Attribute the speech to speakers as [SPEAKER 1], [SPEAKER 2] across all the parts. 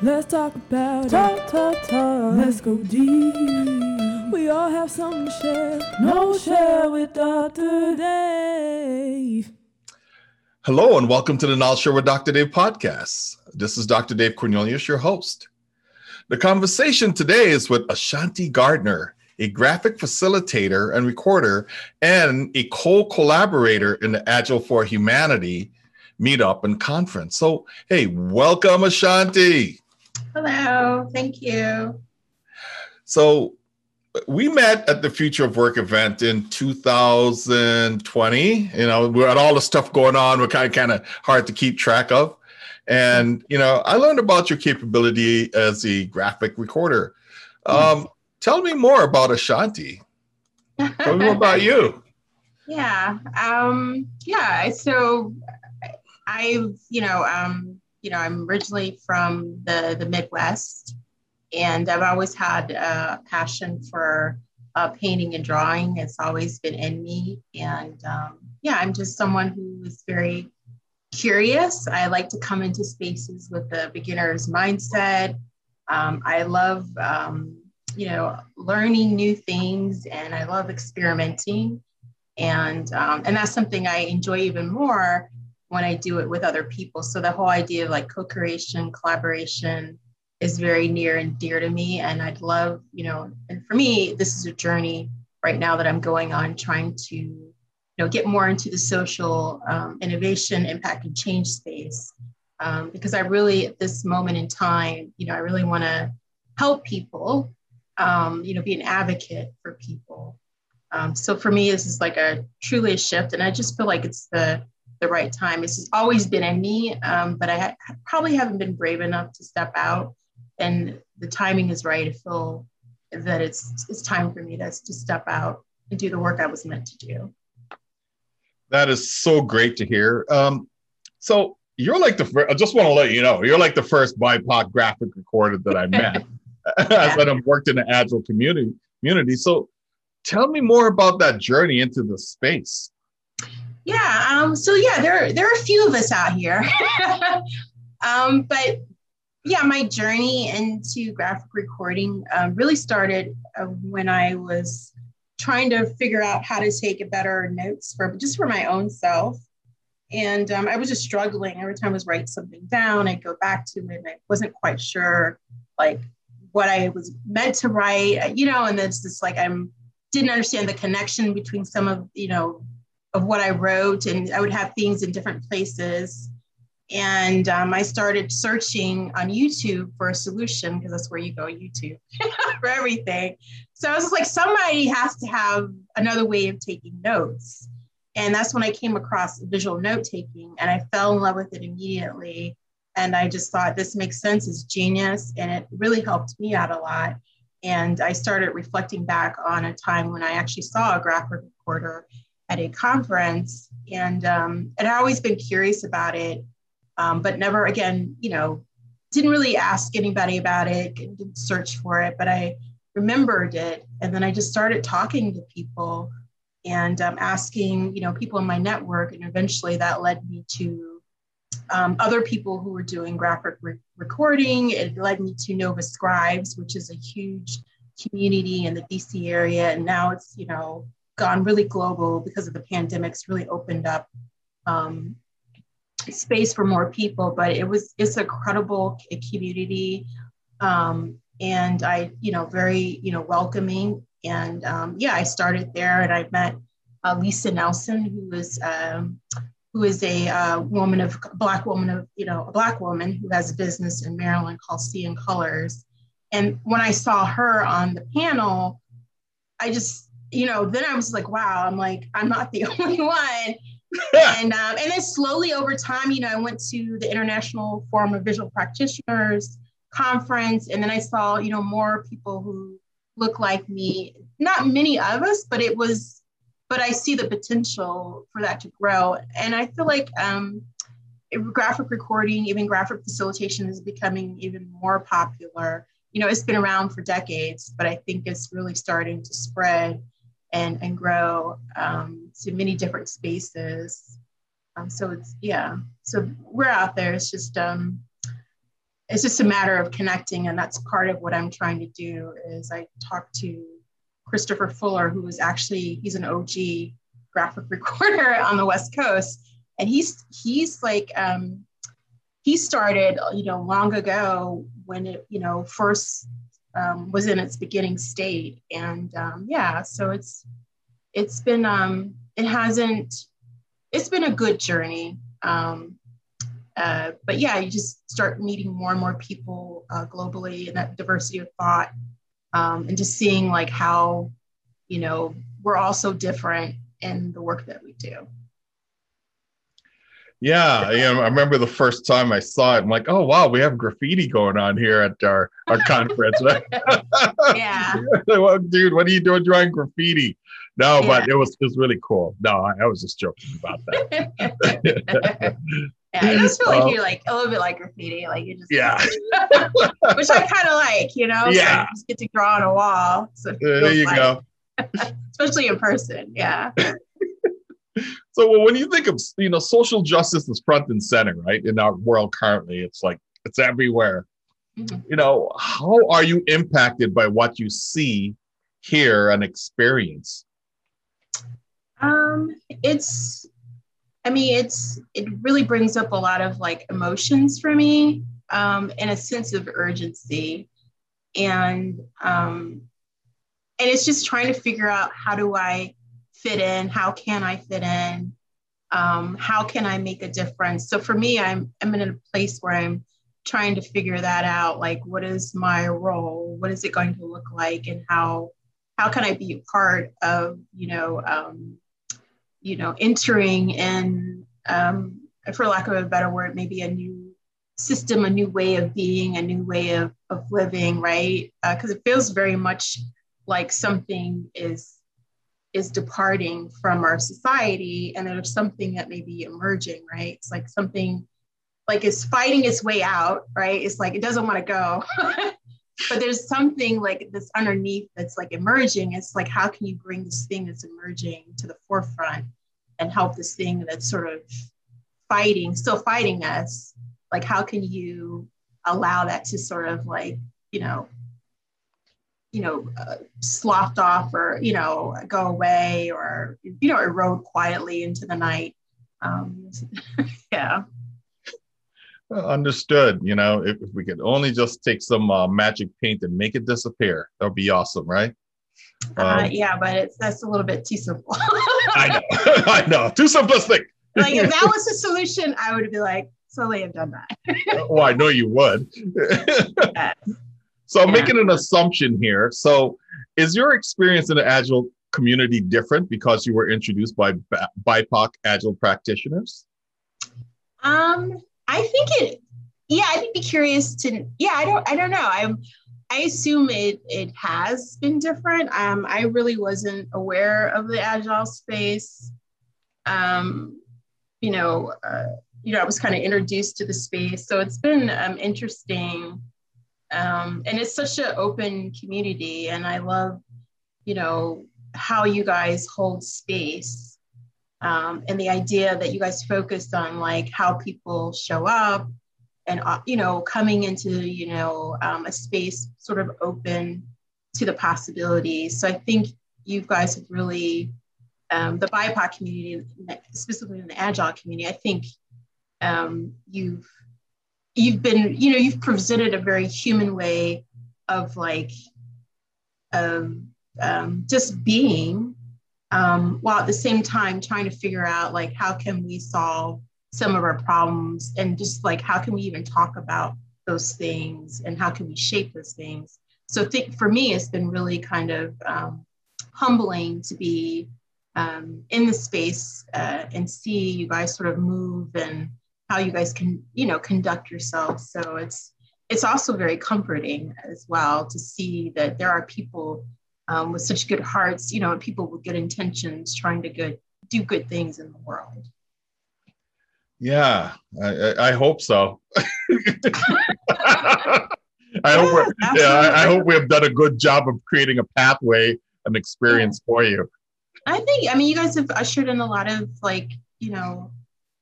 [SPEAKER 1] Let's talk about talk, it. Talk, talk. Let's go deep. We all have something to share. KnolShare with Dr. Dave.
[SPEAKER 2] Hello, and welcome to the KnolShare with Dr. Dave podcast. This is Dr. Dave Cornelius, your host. The conversation today is with Ashanti Gardner, a graphic facilitator and recorder, and a co collaborator in the Agile for Humanity meetup and conference. So, hey, welcome, Ashanti.
[SPEAKER 3] Hello, thank you.
[SPEAKER 2] So we met at the Future of Work event in 2020. You know, we had all the stuff going on. We're kind of kind of hard to keep track of. And you know, I learned about your capability as a graphic recorder. Um, tell me more about Ashanti. Tell me more about you.
[SPEAKER 3] Yeah. Um, yeah. So I've, you know, um, you know, I'm originally from the, the Midwest, and I've always had a passion for uh, painting and drawing. It's always been in me. And um, yeah, I'm just someone who is very curious. I like to come into spaces with the beginner's mindset. Um, I love, um, you know, learning new things and I love experimenting. And, um, and that's something I enjoy even more when I do it with other people. So the whole idea of like co-creation, collaboration is very near and dear to me. And I'd love, you know, and for me, this is a journey right now that I'm going on trying to, you know, get more into the social um, innovation, impact, and change space. Um, because I really, at this moment in time, you know, I really want to help people, um, you know, be an advocate for people. Um, so for me, this is like a truly a shift, and I just feel like it's the the right time. It's always been in me, um, but I ha- probably haven't been brave enough to step out. And the timing is right. I feel that it's it's time for me to, to step out and do the work I was meant to do.
[SPEAKER 2] That is so great to hear. Um, so you're like the first, I just want to let you know, you're like the first BIPOC graphic recorder that I met yeah. as I worked in the Agile community community. So tell me more about that journey into the space.
[SPEAKER 3] Yeah. Um, so yeah, there there are a few of us out here. um, but yeah, my journey into graphic recording um, really started uh, when I was trying to figure out how to take better notes for just for my own self. And um, I was just struggling every time I was write something down. I'd go back to it, and I wasn't quite sure like what I was meant to write, you know. And it's just like I'm didn't understand the connection between some of you know of what I wrote, and I would have things in different places. And um, I started searching on YouTube for a solution because that's where you go, YouTube, for everything. So I was like, somebody has to have another way of taking notes. And that's when I came across visual note taking, and I fell in love with it immediately. And I just thought this makes sense, it's genius, and it really helped me out a lot. And I started reflecting back on a time when I actually saw a graphic recorder at a conference, and um, and I always been curious about it, um, but never again, you know, didn't really ask anybody about it, didn't search for it, but I remembered it, and then I just started talking to people and um, asking, you know, people in my network, and eventually that led me to um, other people who were doing graphic re- recording. It led me to Nova Scribes, which is a huge community in the DC area, and now it's you know gone really global because of the pandemics really opened up um, space for more people but it was it's a credible community um, and i you know very you know welcoming. And um, yeah i started there and i met uh, lisa nelson who was um, who is a uh, woman of black woman of you know a black woman who has a business in maryland called sea and colors. And when i saw her on the panel i just you know, then I was like, wow, I'm like, I'm not the only one. and um, and then slowly over time, you know, I went to the International Forum of Visual Practitioners conference, and then I saw, you know, more people who look like me. Not many of us, but it was, but I see the potential for that to grow, and I feel like um, graphic recording, even graphic facilitation, is becoming even more popular. You know, it's been around for decades, but I think it's really starting to spread and and grow um, to many different spaces. Um, so it's yeah. So we're out there. It's just um, it's just a matter of connecting, and that's part of what I'm trying to do. Is I talk to Christopher Fuller, who is actually he's an OG graphic recorder on the West Coast, and he's he's like um, he started you know long ago when it you know first um, was in its beginning state, and um, yeah, so it's it's been um, it hasn't it's been a good journey. Um, uh, but yeah, you just start meeting more and more people uh, globally and that diversity of thought um, and just seeing like how, you know, we're all so different in the work that we do.
[SPEAKER 2] Yeah, know, I remember the first time I saw it. I'm like, oh wow, we have graffiti going on here at our our conference.
[SPEAKER 3] yeah,
[SPEAKER 2] dude, what are you doing drawing graffiti? No, yeah. but it was it was really cool. No, I, I was just joking about that.
[SPEAKER 3] Yeah, it does feel like um, you're like a little bit like graffiti, like you just
[SPEAKER 2] yeah,
[SPEAKER 3] which I kind of like, you know.
[SPEAKER 2] Yeah,
[SPEAKER 3] so just get to draw on a wall. So
[SPEAKER 2] there you
[SPEAKER 3] like,
[SPEAKER 2] go.
[SPEAKER 3] especially in person, yeah.
[SPEAKER 2] so well, when you think of you know social justice is front and center, right? In our world currently, it's like it's everywhere. Mm-hmm. You know, how are you impacted by what you see, hear, and experience?
[SPEAKER 3] Um, it's I mean, it's it really brings up a lot of like emotions for me um, and a sense of urgency, and um, and it's just trying to figure out how do I fit in? How can I fit in? Um, how can I make a difference? So for me, I'm I'm in a place where I'm trying to figure that out. Like, what is my role? What is it going to look like? And how how can I be a part of you know um, you know, entering in, um, for lack of a better word, maybe a new system, a new way of being, a new way of, of living, right? Because uh, it feels very much like something is is departing from our society and there's something that may be emerging right it's like something like it's fighting its way out right it's like it doesn't want to go but there's something like this underneath that's like emerging. It's like, how can you bring this thing that's emerging to the forefront and help this thing that's sort of fighting, still fighting us? Like, how can you allow that to sort of like, you know, you know, uh, sloughed off or, you know, go away or, you know, erode quietly into the night. Um, yeah.
[SPEAKER 2] Understood. You know, if, if, we could only just take some uh, magic paint and make it disappear, that would be awesome, right?
[SPEAKER 3] Uh, um, uh, yeah, but it's that's a little bit too simple.
[SPEAKER 2] I know. I know. Too simplistic.
[SPEAKER 3] like if that was the solution, I would be like, slowly have done that.
[SPEAKER 2] well, I know you would. yes. So I'm yeah. making an assumption here. So is your experience in the Agile community different because you were introduced by BIPOC Agile practitioners?
[SPEAKER 3] Um, I think it. Yeah, I'd be curious to. Yeah, I don't. I don't know. I'm. I assume it it has been different. Um, I really wasn't aware of the agile space. Um, you know, uh, you know, I was kind of introduced to the space, so it's been um, interesting. Um, and it's such an open community, and I love, you know, how you guys hold space um, and the idea that you guys focused on like how people show up and uh, you know coming into you know um, a space sort of open to the possibilities. So i think you guys have really um, the bipoc community specifically in the agile community i think um, you've you've been you know you've presented a very human way of like of um, just being um, while at the same time trying to figure out like how can we solve some of our problems and just like how can we even talk about those things and how can we shape those things? So think for me it's been really kind of um, humbling to be um, in the space uh, and see you guys sort of move and how you guys can you know conduct yourselves so it's it's also very comforting as well to see that there are people um, with such good hearts, you know, and people with good intentions trying to good, do good things in the world.
[SPEAKER 2] Yeah, I, I hope so. I hope we're, yeah, I, I, hope we have done a good job of creating a pathway, an experience yeah. for you.
[SPEAKER 3] I think, I mean, you guys have ushered in a lot of like, you know,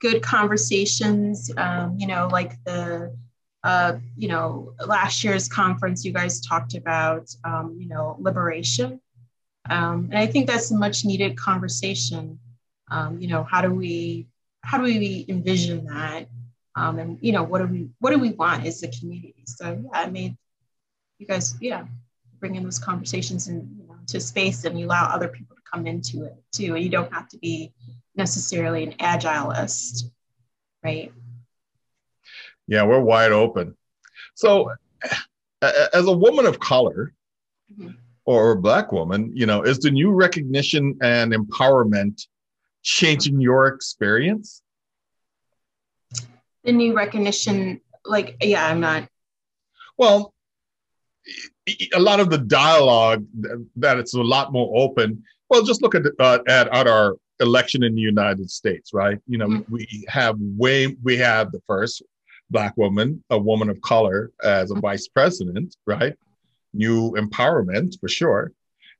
[SPEAKER 3] good conversations. Um, you know, like the uh, you know, last year's conference, you guys talked about, um, you know, liberation. Um, and I think that's a much needed conversation. Um, you know, how do we, how do we envision that? Um, and you know, what do we, what do we want as a community? So yeah, I mean, you guys, yeah, bring in those conversations and you know, to space and you allow other people come into it too. You don't have to be necessarily an agilist, right?
[SPEAKER 2] Yeah, we're wide open. So, as a woman of color mm-hmm. or a black woman, you know, is the new recognition and empowerment changing your experience?
[SPEAKER 3] The new recognition, like, yeah, I'm not.
[SPEAKER 2] Well, a lot of the dialogue that it's a lot more open. Well, just look at uh, at, at our election in the United States, right? You know, mm-hmm. we have way we have the first black woman, a woman of color as a mm-hmm. vice president, right? New empowerment for sure.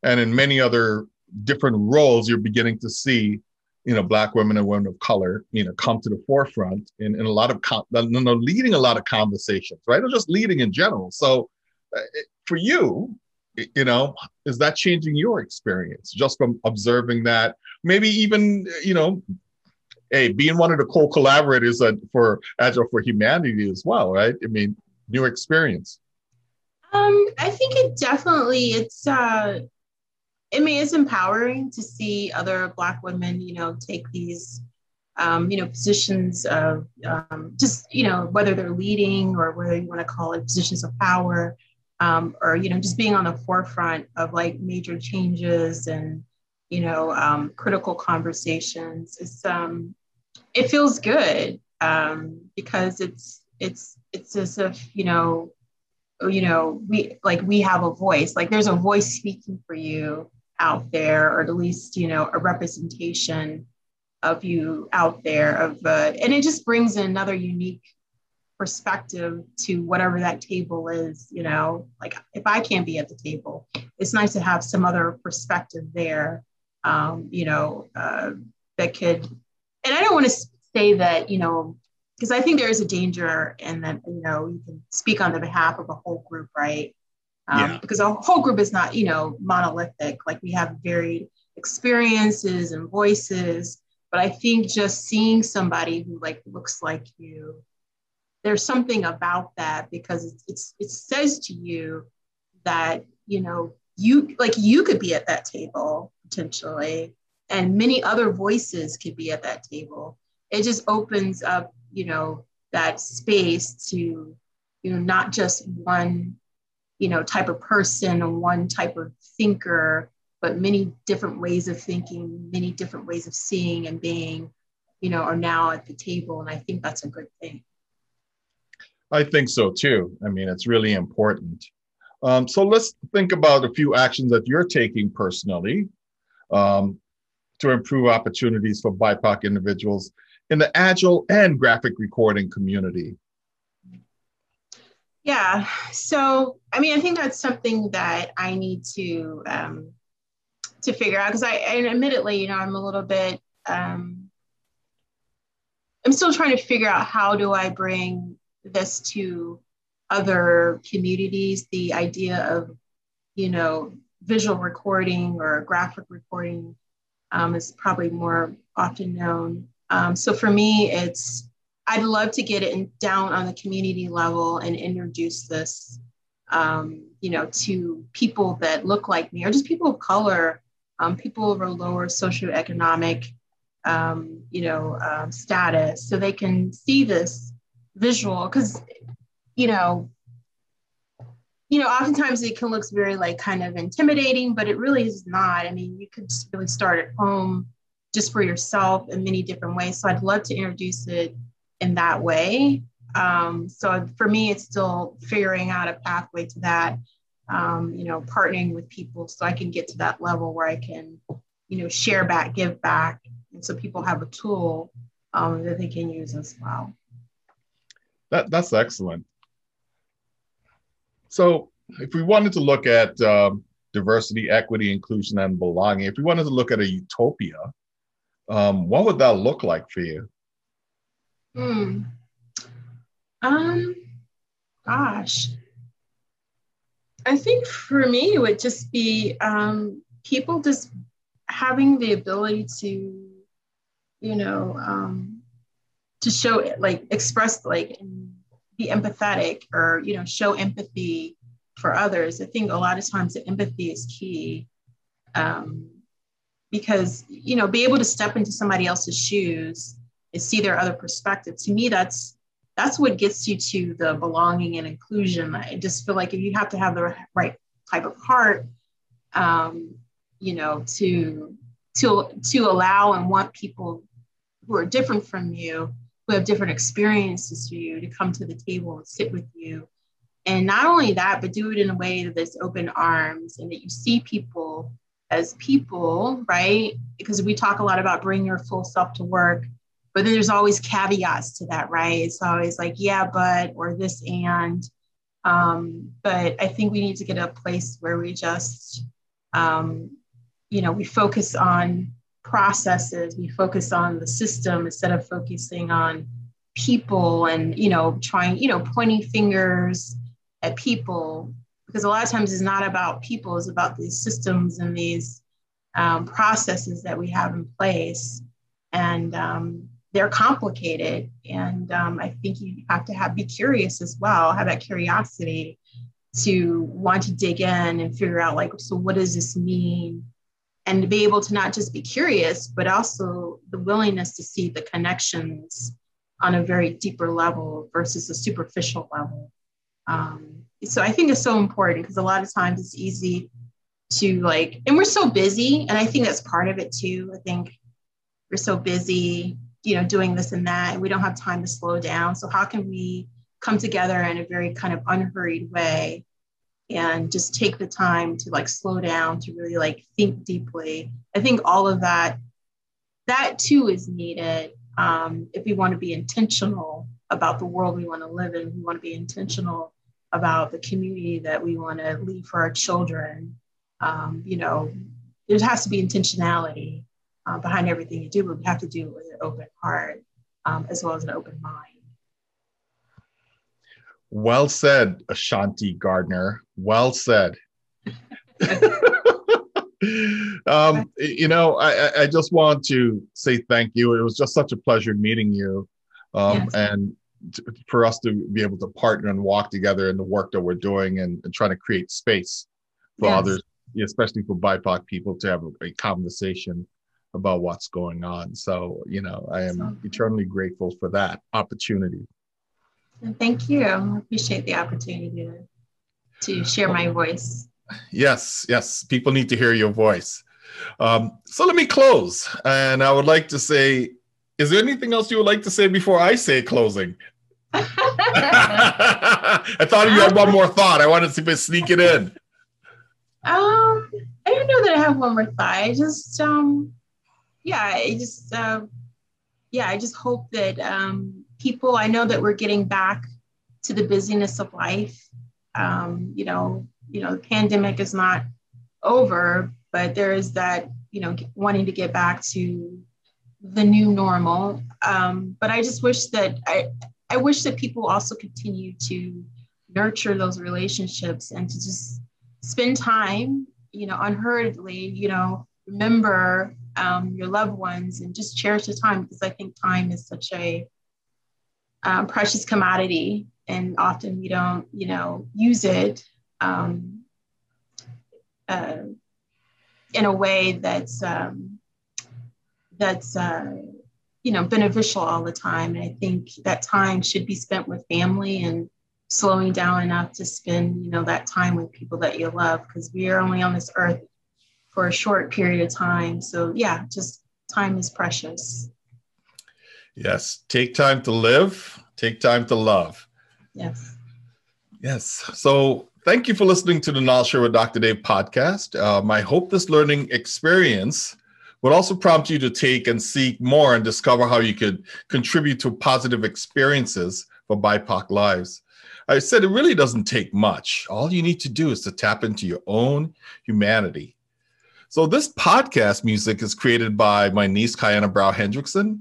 [SPEAKER 2] And in many other different roles, you're beginning to see, you know, black women and women of color, you know, come to the forefront in, in a lot of, know, leading a lot of conversations, right? Or just leading in general. So for you, you know, is that changing your experience just from observing that? Maybe even, you know, hey, being one of the co-collaborators for Agile for Humanity as well, right? I mean, new experience.
[SPEAKER 3] Um, I think it definitely it's uh I mean it's empowering to see other black women, you know, take these um, you know, positions of um, just, you know, whether they're leading or whether you want to call it positions of power, um, or, you know, just being on the forefront of like major changes and, you know, um, critical conversations. It's, um, it feels good um, because it's it's it's as if you know you know we like we have a voice like there's a voice speaking for you out there or at least you know a representation of you out there of uh, and it just brings in another unique perspective to whatever that table is you know like if i can't be at the table it's nice to have some other perspective there um, you know uh, that could and I don't want to say that, you know, because I think there is a danger in that, you know, you can speak on the behalf of a whole group, right? Um, yeah. Because a whole group is not, you know, monolithic. Like we have varied experiences and voices. But I think just seeing somebody who like looks like you, there's something about that because it's, it says to you that you know you like you could be at that table potentially and many other voices could be at that table. It just opens up you know that space to you know not just one you know type of person or one type of thinker but many different ways of thinking many different ways of seeing and being you know are now at the table. And i think that's a good thing
[SPEAKER 2] i think so too. I mean it's really important. Um, so let's think about a few actions that you're taking personally um, to improve opportunities for BIPOC individuals in the agile and graphic recording community?
[SPEAKER 3] Yeah, so I mean, I think that's something that I need to um, to figure out because I, and admittedly, you know, I'm a little bit, um, I'm still trying to figure out how do I bring this to other communities. The idea of, you know, visual recording or graphic recording um, is probably more often known. Um, so for me, it's I'd love to get it in, down on the community level and introduce this, um, you know, to people that look like me or just people of color, um, people of a lower socioeconomic, um, you know, um, status, so they can see this visual because, you know, you know, oftentimes it can look very like kind of intimidating, but it really is not. I mean, you could really start at home just for yourself in many different ways. So I'd love to introduce it in that way. Um, so for me, it's still figuring out a pathway to that. Um, you know, partnering with people so I can get to that level where I can, you know, share back, give back, and so people have a tool um, that they can use as well.
[SPEAKER 2] That that's excellent. So, if we wanted to look at um, diversity, equity, inclusion, and belonging, if we wanted to look at a utopia, um, what would that look like for you?
[SPEAKER 3] Hmm. Um, gosh. I think for me, it would just be um, people just having the ability to, you know, um, to show it, like express, like, be empathetic or, you know, show empathy for others. I think a lot of times the empathy is key. Um, because, you know, be able to step into somebody else's shoes and see their other perspective. To me, that's that's what gets you to the belonging and inclusion. I just feel like if you have to have the right type of heart, um, you know, to to to allow and want people who are different from you, who have different experiences to you, to come to the table and sit with you. And not only that, but do it in a way that's open arms and that you see people as people, right? Because we talk a lot about bring your full self to work but then there's always caveats to that, right? It's always like, yeah, but, or this and. Um, but I think we need to get a place where we just, um, you know, we focus on processes, we focus on the system instead of focusing on people and, you know, trying, you know, pointing fingers at people. Because a lot of times it's not about people, it's about these systems and these um, processes that we have in place. And um, they're complicated. And um, i think you have to have be curious as well have that curiosity to want to dig in and figure out like so what does this mean and to be able to not just be curious but also the willingness to see the connections on a very deeper level versus a superficial level. Um, so i think it's so important because a lot of times it's easy to like and we're so busy and i think that's part of it too. I think we're so busy you know doing this and that and we don't have time to slow down. So how can we come together in a very kind of unhurried way and just take the time to like slow down to really like think deeply i think all of that that too is needed um, if we want to be intentional about the world we want to live in we want to be intentional about the community that we want to leave for our children um, you know there has to be intentionality uh, behind everything you do, but we have to do it with an open heart um, as well as an open mind.
[SPEAKER 2] Well said, Ashanti Gardner. Well said. um, you know, I, I just want to say thank you. It was just such a pleasure meeting you. Um, yes. And to, for us to be able to partner and walk together in the work that we're doing and, and trying to create space for yes. others, especially for BIPOC people to have a, a conversation about what's going on. So, you know, I am eternally grateful for that opportunity.
[SPEAKER 3] Thank you. I appreciate the opportunity to, to share my voice.
[SPEAKER 2] Yes, yes. People need to hear your voice. Um, so let me close. And I would like to say, is there anything else you would like to say before I say closing? I thought you had one more thought. I wanted to see if I sneak it in.
[SPEAKER 3] Um, I don't know that I have one more thought. I just um yeah, I just, uh, yeah, I just hope that um, people, I know that we're getting back to the busyness of life. Um, you know, you know, the pandemic is not over, but there is that, you know, wanting to get back to the new normal. Um, but I just wish that I, I wish that people also continue to nurture those relationships and to just spend time, you know, unhurriedly, you know, remember um, your loved ones and just cherish the time because I think time is such a um, precious commodity and often we don't, you know, use it um, uh, in a way that's um, that's uh, you know beneficial all the time. And I think that time should be spent with family and slowing down enough to spend you know that time with people that you love because we are only on this earth for a short period of time. So, yeah, just time is precious.
[SPEAKER 2] Yes. Take time to live, take time to love.
[SPEAKER 3] Yes.
[SPEAKER 2] Yes. So, thank you for listening to the KnolShare with Dr. Dave podcast. Um, I hope this learning experience would also prompt you to take and seek more and discover how you could contribute to positive experiences for BIPOC lives. I said it really doesn't take much. All you need to do is to tap into your own humanity so this podcast music is created by my niece, Kiana Brow Hendrickson.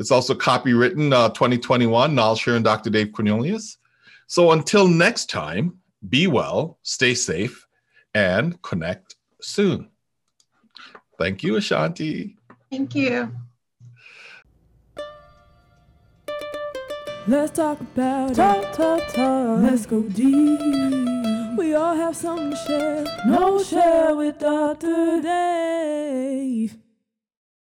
[SPEAKER 2] It's also copywritten uh, 2021, Nile Sharon Dr. Dave Cornelius. So until next time, be well, stay safe, and connect soon. Thank you, Ashanti.
[SPEAKER 3] Thank you.
[SPEAKER 1] Let's talk about talk, talk, talk. Let's go deep. We all have something to share. KnolShare with Dr. Dave.